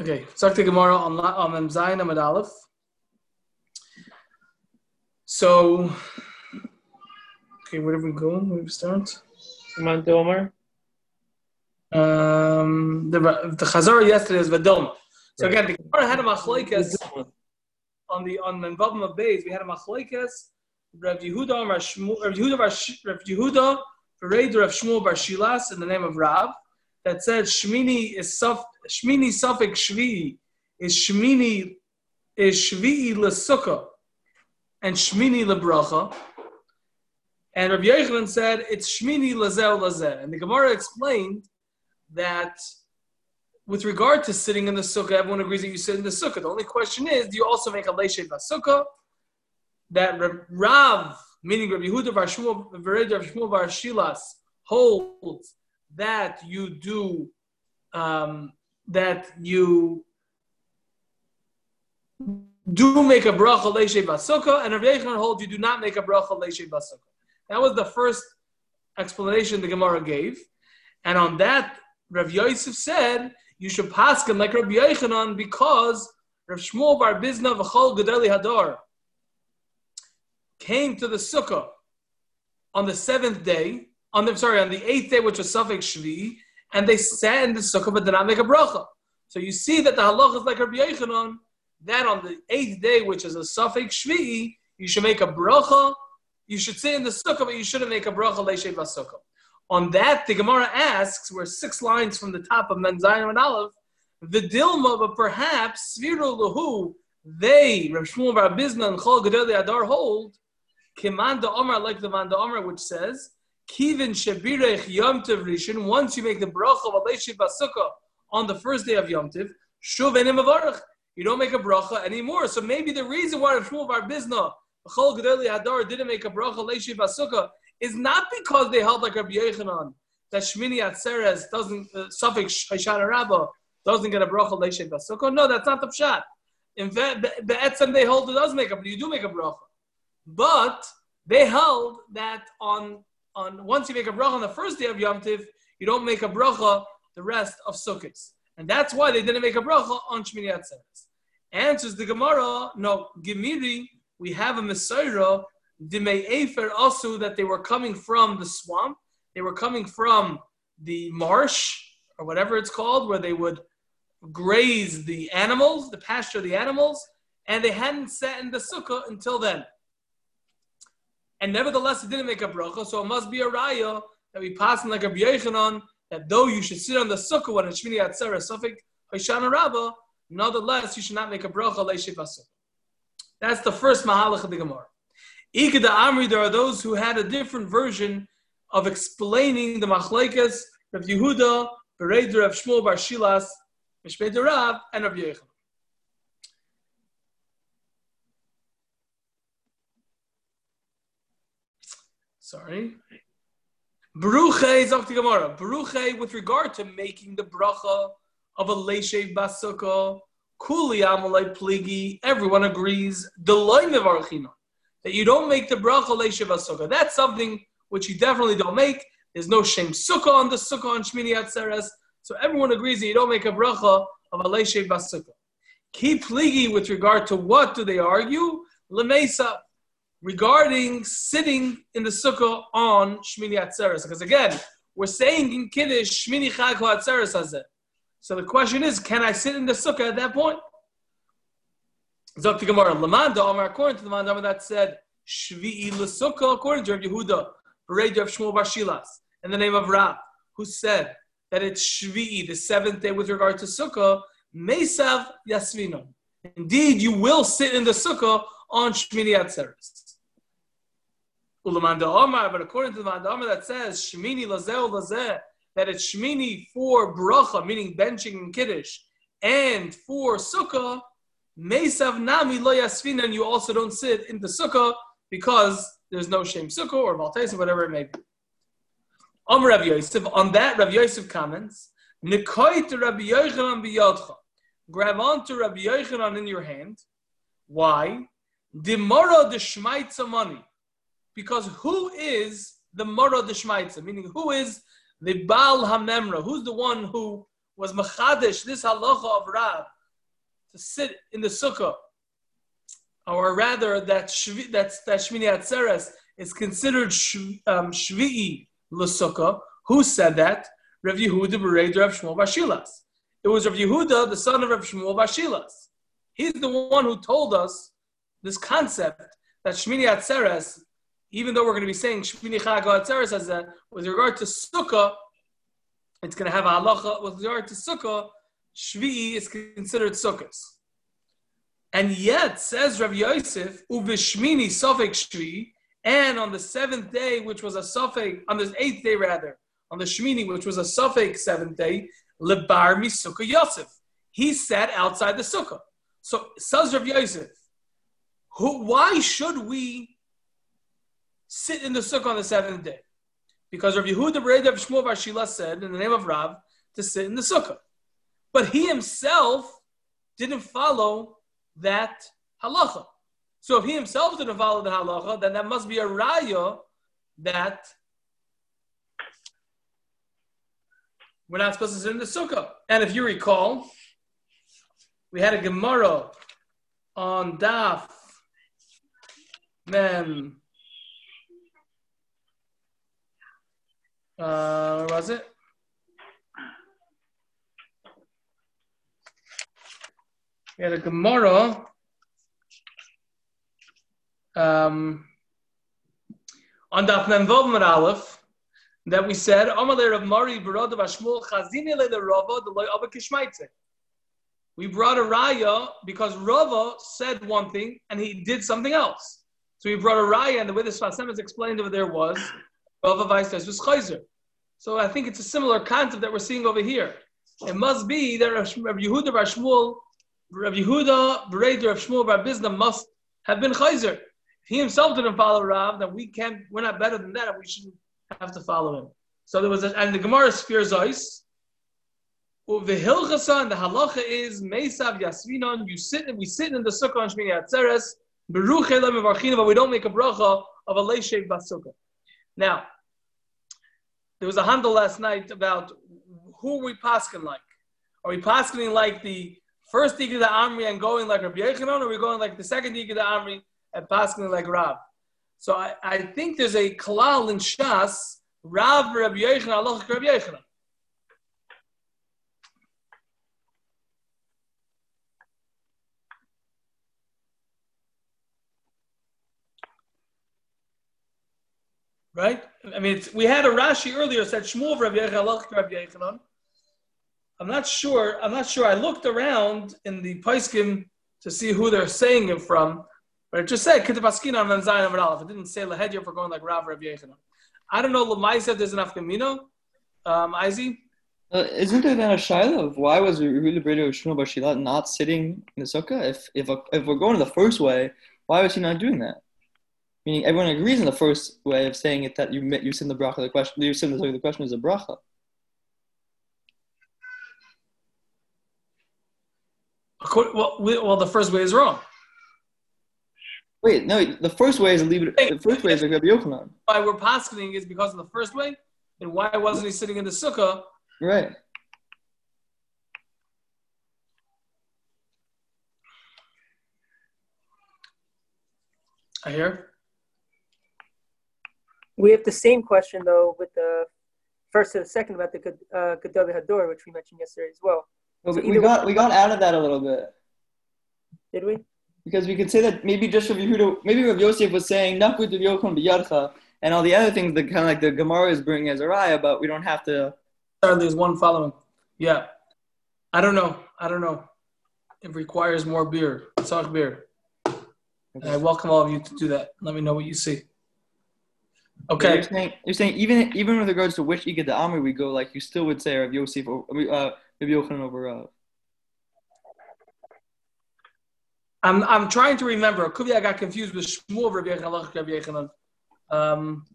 Okay, talk Gemara on on Mem Zayin Amud Aleph. So, okay, where are we going? Where do we start? Come Omar. Um, the the Chazara yesterday is Vadilma. So again, the Gemara had a machlekes on the on the Vavim of Beis. We had a machlekes. Rav Yehuda, Rav Yehuda, Rav Yehuda, of Shmuel Bar Shilas in the name of Rav that said Shmini is Suf, Shmini Sufik Shvi is Shmini is Shvi Lesukkah and Shmini Lebracha. And Rabbi Yochanan said it's Shmini Lazel Lazel. And the Gemara explained that with regard to sitting in the sukkah, everyone agrees that you sit in the sukkah. The only question is, do you also make a leishe basukah? That Rav, meaning Rabbi Yehuda Bar Shmuel Bar Shilas, holds that you do um, that you do make a bracha leishe basukah, and Rav Yechon holds you do not make a bracha leishe basukah. That was the first explanation the Gemara gave, and on that Rav Yosef said you should pass him like Rav Yechanan because Rav Shmuel Bar Bizna v'chol Gedali Hadar came to the sukkah on the seventh day on the sorry on the eighth day, which was Sofek Shvi, and they sat in the sukkah but did not make a bracha. So you see that the halach is like Rabbi Yechanan, that on the eighth day, which is a Sofek Shvi, you should make a bracha. You should sit in the sukkah, but you shouldn't make a bracha leishay sukkah. On that, the Gemara asks, we're six lines from the top of Menzayin and Aleph, the Dilma, but perhaps Sviru Lahu, they, Rav Shmuel Bar Bizna and Chol Gedeli Adar hold, Kimanda Omar, like the Manda Omar, which says, Kivin Shebirech Yom Tov Rishon, once you make the bracha of Aleishiv Basukah on the first day of Yom Tov, Shuv Enim. You don't make a bracha anymore. So maybe the reason why Shmuel Bar Bizna, Chol Gedeli Hadar didn't make a bracha Aleishiv Basukah is not because they held like Rabbi Yechanan that Shmini Atzeres doesn't, uh, suffix Hoshana Rabbah doesn't get a bracha Aleishiv Basukah. No, that's not the pshat. In fact, the Etzem they hold it does make a, you do make a bracha. But they held that on on once you make a bracha on the first day of Yom Tiv, you don't make a bracha the rest of Sukkot. And that's why they didn't make a bracha on Shmini Atzeres. Answers the Gemara, no, Gemiri, we have a Messiah, Dimei Efer also that they were coming from the swamp, they were coming from the marsh, or whatever it's called, where they would graze the animals, the pasture of the animals, and they hadn't sat in the sukkah until then and nevertheless it didn't make a bracha, so it must be a raya that we pass in like a Yechanan that though you should sit on the sukkah when it's Shmini Atzera Sufik Hoshana Rabbah, nonetheless you should not make a bracha leishiv That's the first mahalach of the Gemara. Ikeda Amri, there are those who had a different version of explaining the machlekes of Yehuda, Bereder of Shmuel Bar Shilas, Mishpei Rav, and of Yechon. Sorry. Baruche the Gemara. Baruche with regard to making the bracha of a leishev basukah, kuli amalei pligi. Everyone agrees the that you don't make the bracha leishev basukah. That's something which you definitely don't make. There's no shame sukkah on the sukkah on Shmini Atzeres. So everyone agrees that you don't make a bracha of a leishev basukah. Keep pligi with regard to what do they argue? Lemesa regarding sitting in the sukkah on Shmini Atzeres. Because again, we're saying in Kiddush, Shmini Chag Atzeres Hazeh. So the question is, can I sit in the sukkah at that point? Zok Gemara, Lamanda according to the Mandama that said, Shvi'i L'sukkah, according to Rav Yehuda, Beredi of Shmuel Barshilas, in the name of Rab, who said that it's Shvi'i, the seventh day with regard to sukkah, Mesav Yasvino. Indeed, you will sit in the sukkah on Shmini Atzeres. Ulamanda Omar, but according to the Manda Omar that says Shmini Lazeh Lazeh, that it's Shmini for bracha, meaning benching and kiddush, and for sukkah, Mesav Nami Lo and you also don't sit in the sukkah because there's no shame sukkah or maltes or whatever it may be. Amr Rav Yosef, on that Rav Yosef comments, Nikoit Rabbi Yochanan biyodcha. Grab onto Rabbi Yochanan in your hand. Why? Dimara de money because who is the Mora de Shmaitza? Meaning, who is the Baal HaMemra? Who's the one who was machadish this halacha of Rab to sit in the sukkah, or rather that shvi, that's that Shmini Atzeres is considered shv, um, shvi'i l'sukkah. Who said that? Rav Yehuda Bereid Rav Shmuel Bashilas. It was Rav Yehuda, the son of Rav Shmuel Bashilas. He's the one who told us this concept that Shmini Atzeres, even though we're going to be saying Shmini Chag Atzeres as a, with regard to Sukkah, it's going to have a halacha with regard to Sukkah, Shvi'i is considered Sukkahs. And yet, says Rav Yosef, Ubishmini Sofek Shvi, and on the seventh day, which was a Sofek, on the eighth day rather, on the Shmini, which was a Sofek seventh day, Lebar Sukkah Yosef. He sat outside the Sukkah. So, says Rav Yosef, who, why should we sit in the Sukkah on the seventh day? Because Rav Yehuda Bered of Shmuel Varshila said, in the name of Rav, to sit in the Sukkah. But he himself didn't follow that halacha. So if he himself didn't follow the halacha, then that must be a raya that we're not supposed to sit in the sukkah. And if you recall, we had a Gemara on Daf Mem. Uh, where was it? We had a Gemara um, on Daf Mem Vav Aleph that we said Amalei Rav Mari Barod of Ashmul Chazini Le the Rava the Loy Kishmaitze. We brought a raya because Rava said one thing and he did something else. So we brought a raya, and the way the Sfasem is explained over there was Rava Vaistes was Chayzer. So I think it's a similar concept that we're seeing over here. It must be that Rav Yehuda Bar Shmuel Rav Yehuda, Bereder of Shmuel Bar Bizna must have been Chayzer. If he himself didn't follow Rav, then we can't, we're not better than that, we shouldn't have to follow him. So there was, a, and the Gemara spears ice. The Hilchasa and the halacha is Mesav Yasvinon. You sit, and we sit in the sukkah on Shmini Atzeres. Beruch but we don't make a bracha of a leishev basukah. Now, there was a handle last night about who are we paskin like. Are we paskin like the first of Amri and going like Rabbi Yechanan, or are we going like the second of Amri and passing like Rav? So I, I think there's a kalal in Shas, Rav Rabbi Yechanan, Allah Rabbi Yechanan. Right? I mean, we had a Rashi earlier said Shmuel Rabbi Yechanan, Rabbi Yechanan. I'm not sure. I'm not sure. I looked around in the Paiskim to see who they're saying it from, but it just said Kitabaskina on Zayin of Aleph. It didn't say Lahedya for going like Rav Rav Yechanan. I don't know. Lamai said there's an Afkamino. Um, Izzy? Uh, isn't there then a shaila of why was Rehula Breda Shmuel Bar not sitting in the sukkah? If if if we're going the first way, why was he not doing that? Meaning everyone agrees in the first way of saying it that you you send the bracha. The question you send the, the question is a bracha. Well, well, the first way is wrong. Wait, no, the first way is leave it. The first way is like Rabbi Yochanan. Why we're posketing is because of the first way, and why wasn't he sitting in the sukkah? Right. I hear. We have the same question though with the first and the second about the uh, Gedavi Hador, which we mentioned yesterday as well. Well, so we got we got out of that a little bit. Did we? Because we could say that maybe just Rav Yehuda, maybe Rav Yosef was saying Nakut Yochon b'yadcha, and all the other things that kind of like the Gemara is bringing as a raya, but we don't have to. There's one following. Yeah, I don't know. I don't know. It requires more beer. Talk beer. Okay. I welcome all of you to do that. Let me know what you see. Okay. You're saying, you're saying even even with regards to which Ika the Amri we go, like you still would say Rav Yosef, or, uh, Maybe Yochanan over Rav. I'm I'm trying to remember. Could be I got confused with Shmuel Rabbi Yechanan. Um,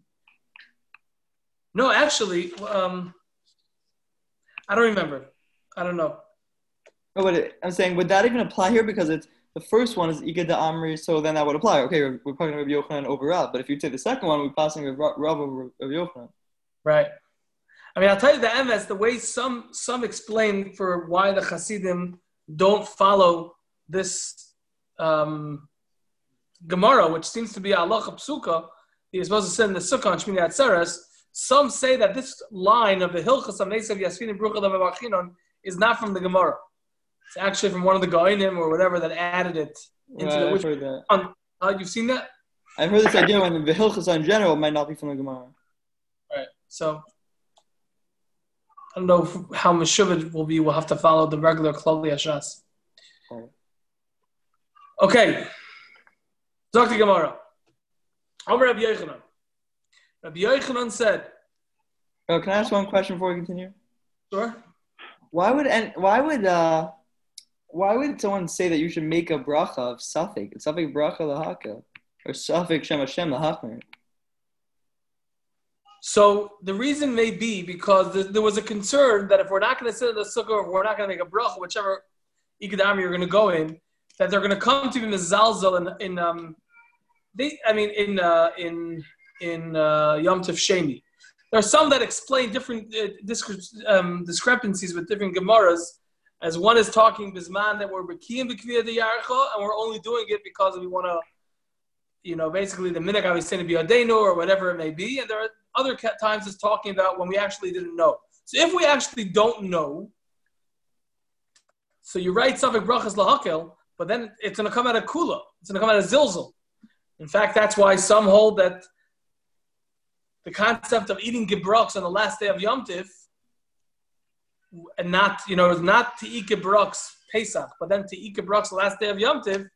no, actually, um, I don't remember. I don't know. Oh, but I'm saying would that even apply here because it's the first one is Ika da Amri, so then that would apply. Okay, we're, we're talking Rabbi Yochanan over Rav, but if you take the second one, we're passing Rav over Rabbi Yochanan. Right. I mean, I'll tell you the MS, the way some some explain for why the Hasidim don't follow this um, Gemara, which seems to be Allah Psuka, you're supposed to in the Sukkah on Shmini Atzeres. Some say that this line of the Hilchas Amnesav Yasfin Brucha is not from the Gemara. It's actually from one of the Goinim or whatever that added it into Right, the. I've Which, heard that. on, uh, you've seen that, I've heard this idea when the Hilchas in general might not be from the Gemara. right? So I don't know how Meshuvah will be. We'll have to follow the regular Klali Hashas. Right. Okay. Dr. Gemara. Omer Rabbi Yochanan. Rabbi Yochanan said, Oh, can I ask one question before we continue? sure. Why would and why would uh why would someone say that you should make a bracha of suffix? Suffix bracha lahaka. Or suffix Shem Hashem lahachmer. So the reason may be because there, there was a concern that if we're not going to sit in the sukkah or if we're not going to make a bracha, whichever ikadam you're going to go in, that they're going to come to be mizalzel in, in um, they, I mean in uh, in in uh, Yom Tov Sheni. There are some that explain different uh, discre- um, discrepancies with different gemaras. As one is talking bisman that we're bekiyim b'kviyah de yarcha, and we're only doing it because we want to, you know, basically the minhag I was saying to be adenu or whatever it may be. And there are other times it's talking about when we actually didn't know. So if we actually don't know, so you write Safik Brachas Lahakel, but then it's going to come out of Kula. It's going to come out of Zilzal. In fact, that's why some hold that the concept of eating gebrochts on the last day of Yom Tiv, and not, you know, not to eat gebrochts Pesach, but then to eat gebrochts the last day of Yom Tiv,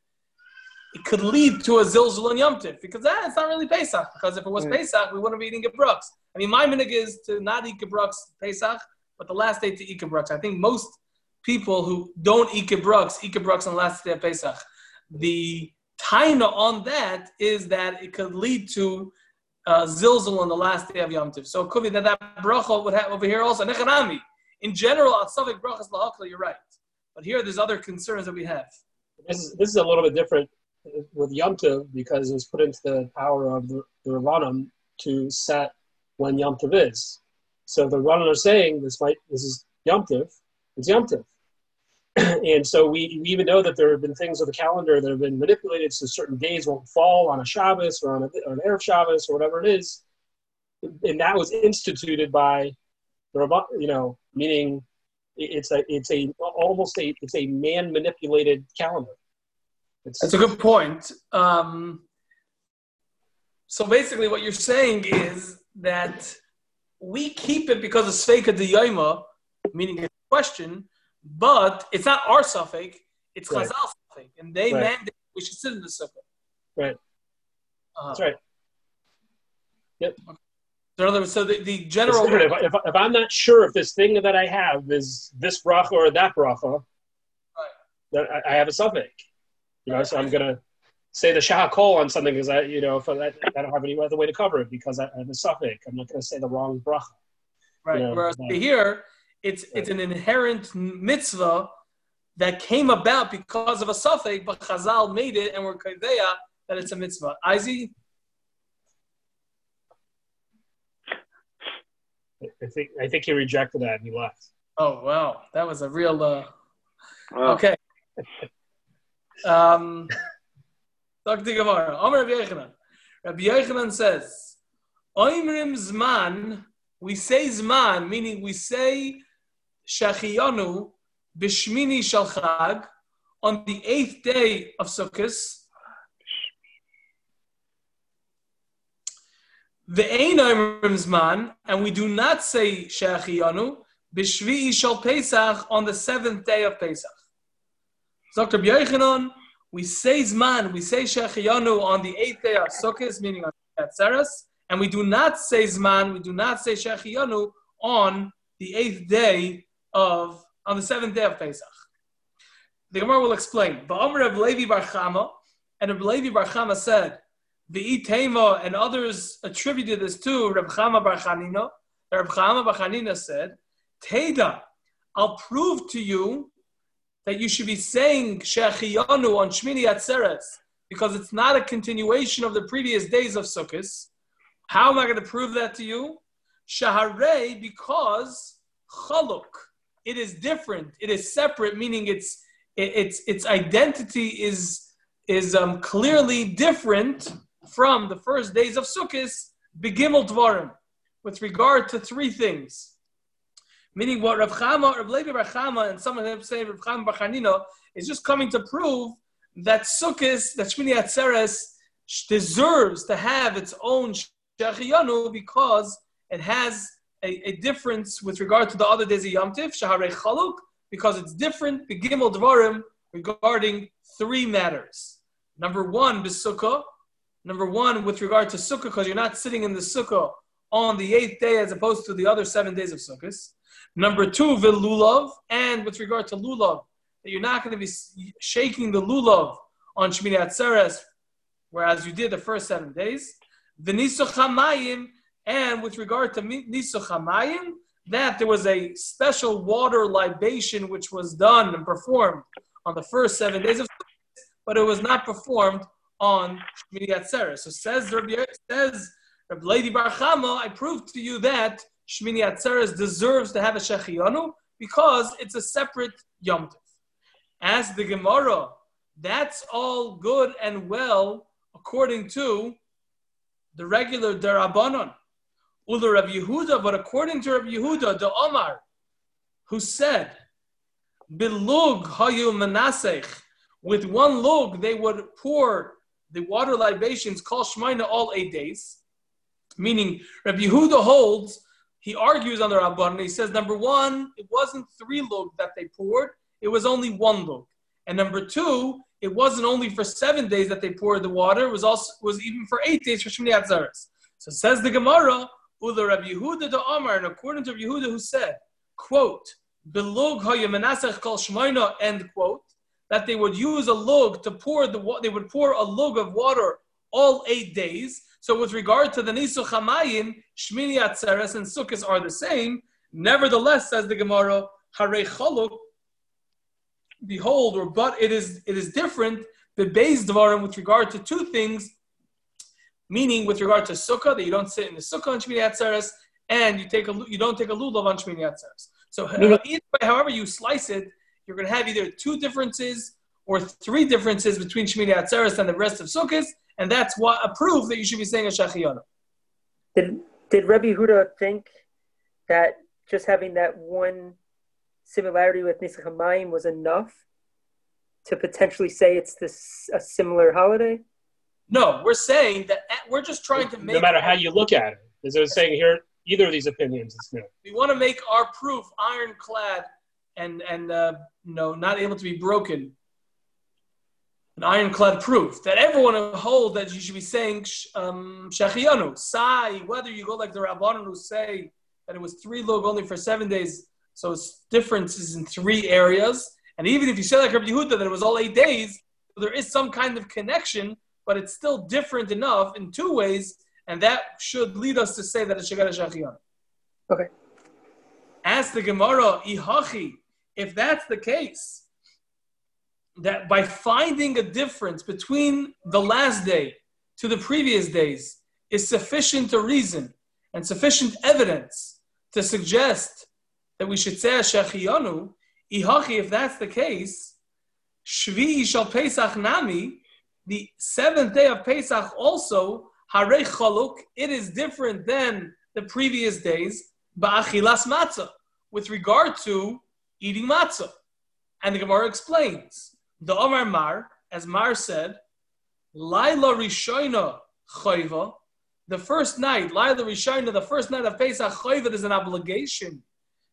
it could lead to a zilzul in Yom Tiv, because ah, it's not really Pesach, because if it was. Pesach, we wouldn't be eating gebrochts. I mean, my minhag is to not eat gebrochts Pesach, but the last day to eat gebrochts. I think most people who don't eat gebrochts eat gebrochts on the last day of Pesach. The taina on that is that it could lead to uh, zilzal on the last day of Yom Tiv. So it could be that that bracha would have over here also nechanami. In general, you're right. But here, there's other concerns that we have. This is, this is a little bit different with Yom Tov because it was put into the power of the, the Rabbanim to set when Yom Tov is. So the Rabbanim are saying this might this is Yom Tov, it's Yom Tov. and so we, we even know that there have been things with the calendar that have been manipulated so certain days won't fall on a Shabbos or on, a, an Erev Shabbos or whatever it is. And that was instituted by the Rabbah, you know, meaning it's a it's a almost a it's a man manipulated calendar. It's, That's a good point. Um, so basically, what you're saying is that we keep it because of Sveika de Yoma, meaning a question, but it's not our suffix, it's Right. Chazal suffix, and they Right. mandate we should sit in the sukkah. Right. Uh, that's right. So in other words, so the, the general. If, if, if I'm not sure if this thing that I have is this bracha or that bracha, then I, I have a suffix. You know, so I'm gonna say the shahakol on something because I, you know, if I, I don't have any other way to cover it because I have a suffix. I'm not gonna say the wrong bracha. Right. Yeah, Whereas yeah. here, it's it's an inherent mitzvah that came about because of a suffix, but Chazal made it, and we're kadeya that it's a mitzvah. Izzy, I think I think he rejected that and he left. oh wow, that was a real. Uh, Wow. okay. Um, Dr. Gemara, Omer Rabbi Yochanan. Rabbi Yochanan says, Oimrim Zman, we say Zman, meaning we say Shachiyanu Bishmini Shalchag on the eighth day of Sukkot. The Ein Oimrim Zman, and we do not say Shachiyanu Bishvi'i Shal Pesach on the seventh day of Pesach. Dr. B'Yochanan, we say Zman, we say Shechiyanu on the eighth day of Sukkot, meaning on Atzeres, and we do not say Zman, we do not say Shechiyanu on the eighth day of, on the seventh day of Pesach. The Gemara will explain. Ba'amr Reb Levi Bar Chama, and Reb Levi Bar Chama said, V'i Tema, and others attributed this to Reb Chama Bar Chanina. Reb Chama Bar Chanina said, Teda, I'll prove to you that you should be saying Shechiyanu on Shmini Atzeres because it's not a continuation of the previous days of Sukkot. How am I going to prove that to you? Shaharei because chaluk. It is different. It is separate, meaning its its its identity is is um, clearly different from the first days of Sukkot, begimel dvarim, with regard to three things. Meaning what Rav Chama, Rav Levi Bar Chama, and some of them say Rav Chama Bar Chanina, is just coming to prove that Sukkot, that Shmini Atzeres, deserves to have its own Shechiyanu because it has a, a, difference with regard to the other days of Yom Tif, Shaharei Chaluk, because it's different, the Gimel Dvarim, regarding three matters. Number one, B'Sukkah. Number one, with regard to Sukkah, because you're not sitting in the Sukkah on the eighth day as opposed to the other seven days of Sukkot. Number two, Vilulav, and with regard to Lulav, that you're not going to be shaking the Lulav on Shmini Atzeres, whereas you did the first seven days. The Nisuchamayim, and with regard to Nisuchamayim, that there was a special water libation which was done and performed on the first seven days of but it was not performed on Shmini Atzeres. So says Rabbi, says Rabbi Levi Bar Chama, I proved to you that Shmini Atzeres deserves to have a Shechiyanu because it's a separate Yom Tov. As the Gemara, that's all good and well according to the regular Darabanon. Ula Rav Yehuda, but according to Rav Yehuda, the Omar, who said, Bilug hayu menasech, with one lug they would pour the water libations call Shemaina all eight days. Meaning, Rav Yehuda holds, he argues on the Rabban, he says, number one, it wasn't three lug that they poured, it was only one lug. And number two, it wasn't only for seven days that they poured the water, it was also was even for eight days for Shemini Atzaris. So says the Gemara, Ula Rabbi Yehuda de Amar, and according to Rabbi Yehuda who said, quote, Belug hayamanasech kol shmoina, end quote, that they would use a lug to pour the they would pour a lug of water all eight days. So with regard to the Nisu Chamayim, Shmini Atzeres and Sukkot are the same. Nevertheless, says the Gemara, Hare Chaluk, behold, or but it is it is different, the base Dvarim with regard to two things, meaning with regard to Sukkah, that you don't sit in the Sukkah on Shmini Atzeres, and you take a you don't take a lulav on Shmini Atzeres. So however you slice it, you're going to have either two differences or three differences between Shmini Atzeres and the rest of Sukkot, and that's what a proof that you should be saying a Shachiyana. Did did Rabbi Huda think that just having that one similarity with Nisach Hamayim was enough to potentially say it's this a similar holiday? No, we're saying that eh, we're just trying to make. No matter how you look at it, is it saying here either of these opinions is new? We want to make our proof ironclad and and uh, you know not able to be broken. An ironclad proof that everyone hold that you should be saying um, Shechiyanu, Sai, whether you go like the Rabbanon who say that it was three log only for seven days, so it's differences in three areas. And even if you say like Rabbi Yehuda that it was all eight days, there is some kind of connection, but it's still different enough in two ways, and that should lead us to say that it's Shagara Shachiyan. Okay. Ask the Gemara, Ihachi, if that's the case, that by finding a difference between the last day to the previous days is sufficient to reason and sufficient evidence to suggest that we should say Shechiyanu, Ihachi, if that's the case, Shvi shall Pesach Nami, the seventh day of Pesach also, Hare Chaluk, it is different than the previous days, Ba'achilas Matzah, with regard to eating matzah. And the Gemara explains, the Omar Mar, as Mar said, Laila Rishoina Chayva, the first night, Laila Rishoina, the first night of Pesach Chayva is an obligation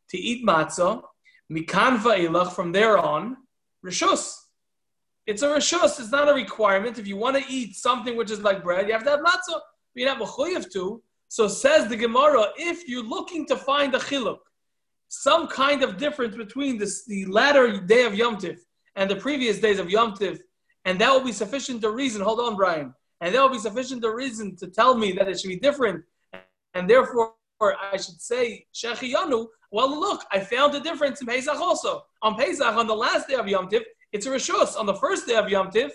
to eat matzah, mikan va'ilach, from there on, rishus. It's a rishus, it's not a requirement. If you want to eat something which is like bread, you have to have matzah. You're not mechuyev to. So says the Gemara, if you're looking to find a chiluk, some kind of difference between this, the latter day of Yom Tif and the previous days of Yom Tif, and that will be sufficient to reason. Hold on, Brian. And that will be sufficient to reason to tell me that it should be different, and therefore I should say Shechiyanu. Well, look, I found a difference in Pesach also. On Pesach, on the last day of Yom Tif, it's a rishus. On the first day of Yom Tif,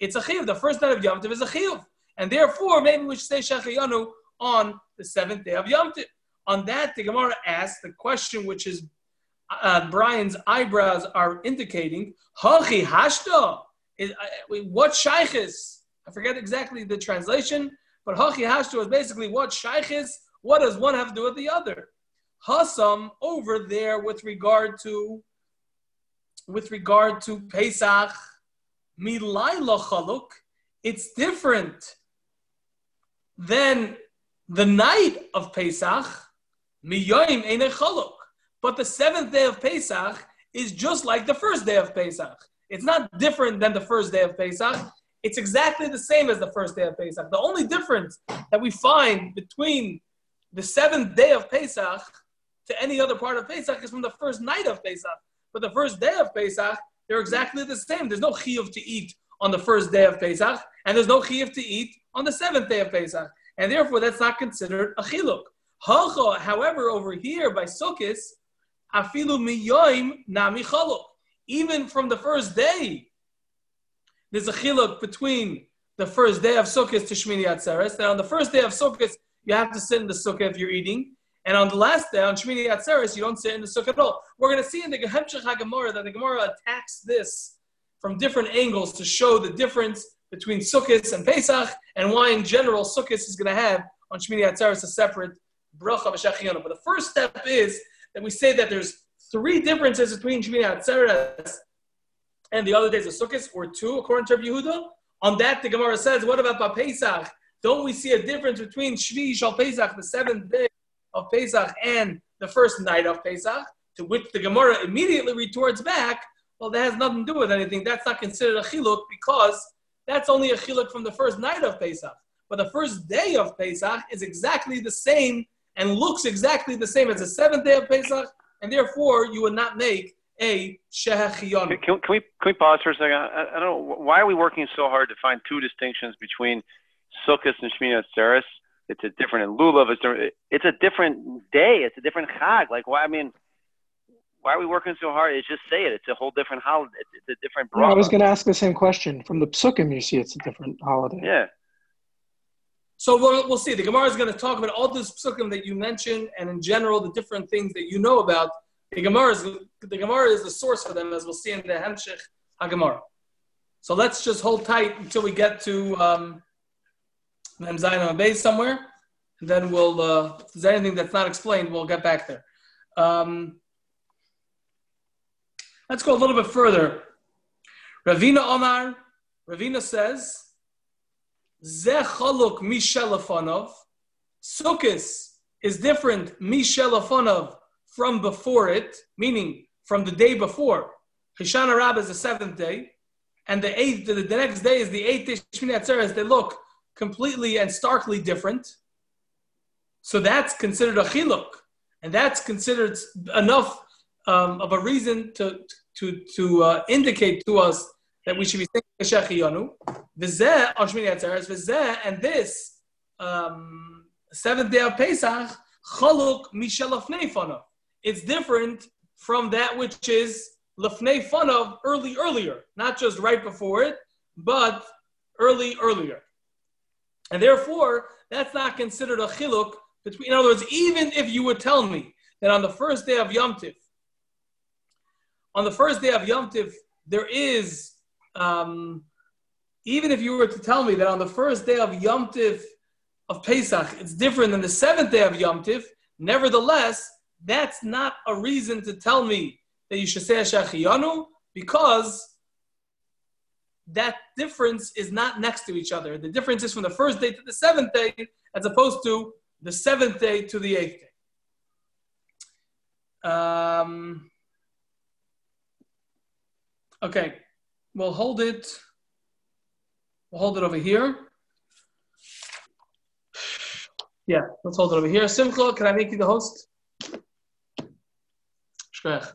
it's a chiyuv. The first night of Yom Tif is a chiyuv, and therefore maybe we should say Shechiyanu on the seventh day of Yom Tif. On that, the Gemara asks the question, which is uh, Brian's eyebrows are indicating. Hachi hashta is uh, what shaykhis? I forget exactly the translation, but hachi hashta is basically what shaykhis. What does one have to do with the other? Hasam over there with regard to with regard to Pesach milayla chaluk, it's different than the night of Pesach. Miyoim eine chaluk. But the seventh day of Pesach is just like the first day of Pesach. It's not different than the first day of Pesach. It's exactly the same as the first day of Pesach. The only difference that we find between the seventh day of Pesach to any other part of Pesach is from the first night of Pesach. But the first day of Pesach, they're exactly the same. There's no chiyuv to eat on the first day of Pesach, and there's no chiyuv to eat on the seventh day of Pesach. And therefore, that's not considered a chiluk. However, over here by Sukkot, afilu nami chaluk. Even from the first day, there's a chiluk between the first day of Sukkot to Shmini Atzeres. That on the first day of Sukkot, you have to sit in the sukkah if you're eating. And on the last day, on Shmini Atzeres, you don't sit in the sukkah at all. We're going to see in the HaGemorah that the Gemara attacks this from different angles to show the difference between Sukkot and Pesach and why, in general, Sukkot is going to have on Shmini Atzeres a separate bracha. But the first step is that we say that there's three differences between Shmini Atzeres and the other days of Sukkot, or two, according to Rabbi Yehuda. On that, the Gemara says, what about Pesach? Don't we see a difference between Shvi Shal Pesach, the seventh day of Pesach and the first night of Pesach, to which the Gemara immediately retorts back, well, that has nothing to do with anything. That's not considered a chiluk because that's only a chiluk from the first night of Pesach. But the first day of Pesach is exactly the same and looks exactly the same as the seventh day of Pesach, and therefore you would not make a shehechiyon. Can, can, we can we pause for a second? I, I, don't know why are we working so hard to find two distinctions between Sukkot and Shmini Atzeres? It's a different in lulav. It's a, it's a different day. It's a different chag. Like why? I mean, why are we working so hard? It's just say it. It's a whole different holiday. It's, it's a different. No, I was going to ask the same question. From the psukim, you see it's a different holiday. Yeah. So we'll, we'll see. The Gemara is going to talk about all this psukim that you mentioned, and in general, the different things that you know about. The Gemara is the Gemara is the source for them, as we'll see in the Hemshech HaGemara. So let's just hold tight until we get to um, Base somewhere, and then we'll. Uh, if there's anything that's not explained, we'll get back there. Um, let's go a little bit further. Ravina Omar, Ravina says, Ze chaluk mishelafonov. Sukkis is different mishelafonov from before it, meaning from the day before. Hishana Rab is the seventh day, and the eighth, the, the next day is the eighth day Shmini Atzeres. They look completely and starkly different. So that's considered a chiluk, and that's considered enough um, of a reason to to to uh, indicate to us that we should be thinking Shechiyanu. V'zeh and this um, seventh day of Pesach chaluk mishalafnei fanav. It's different from that which is lafnei fanav early earlier, not just right before it, but early earlier. And therefore, that's not considered a chiluk between. In other words, even if you would tell me that on the first day of Yom Tiv, on the first day of Yom Tiv, there is, um, even if you were to tell me that on the first day of Yom Tiv of Pesach, it's different than the seventh day of Yom Tiv, nevertheless, that's not a reason to tell me that you should say Shechiyanu because that difference is not next to each other. The difference is from the first day to the seventh day, as opposed to the seventh day to the eighth day. Um, okay, we'll hold it. We'll hold it over here. Yeah, let's hold it over here. Simcha, can I make you the host? Shkrech.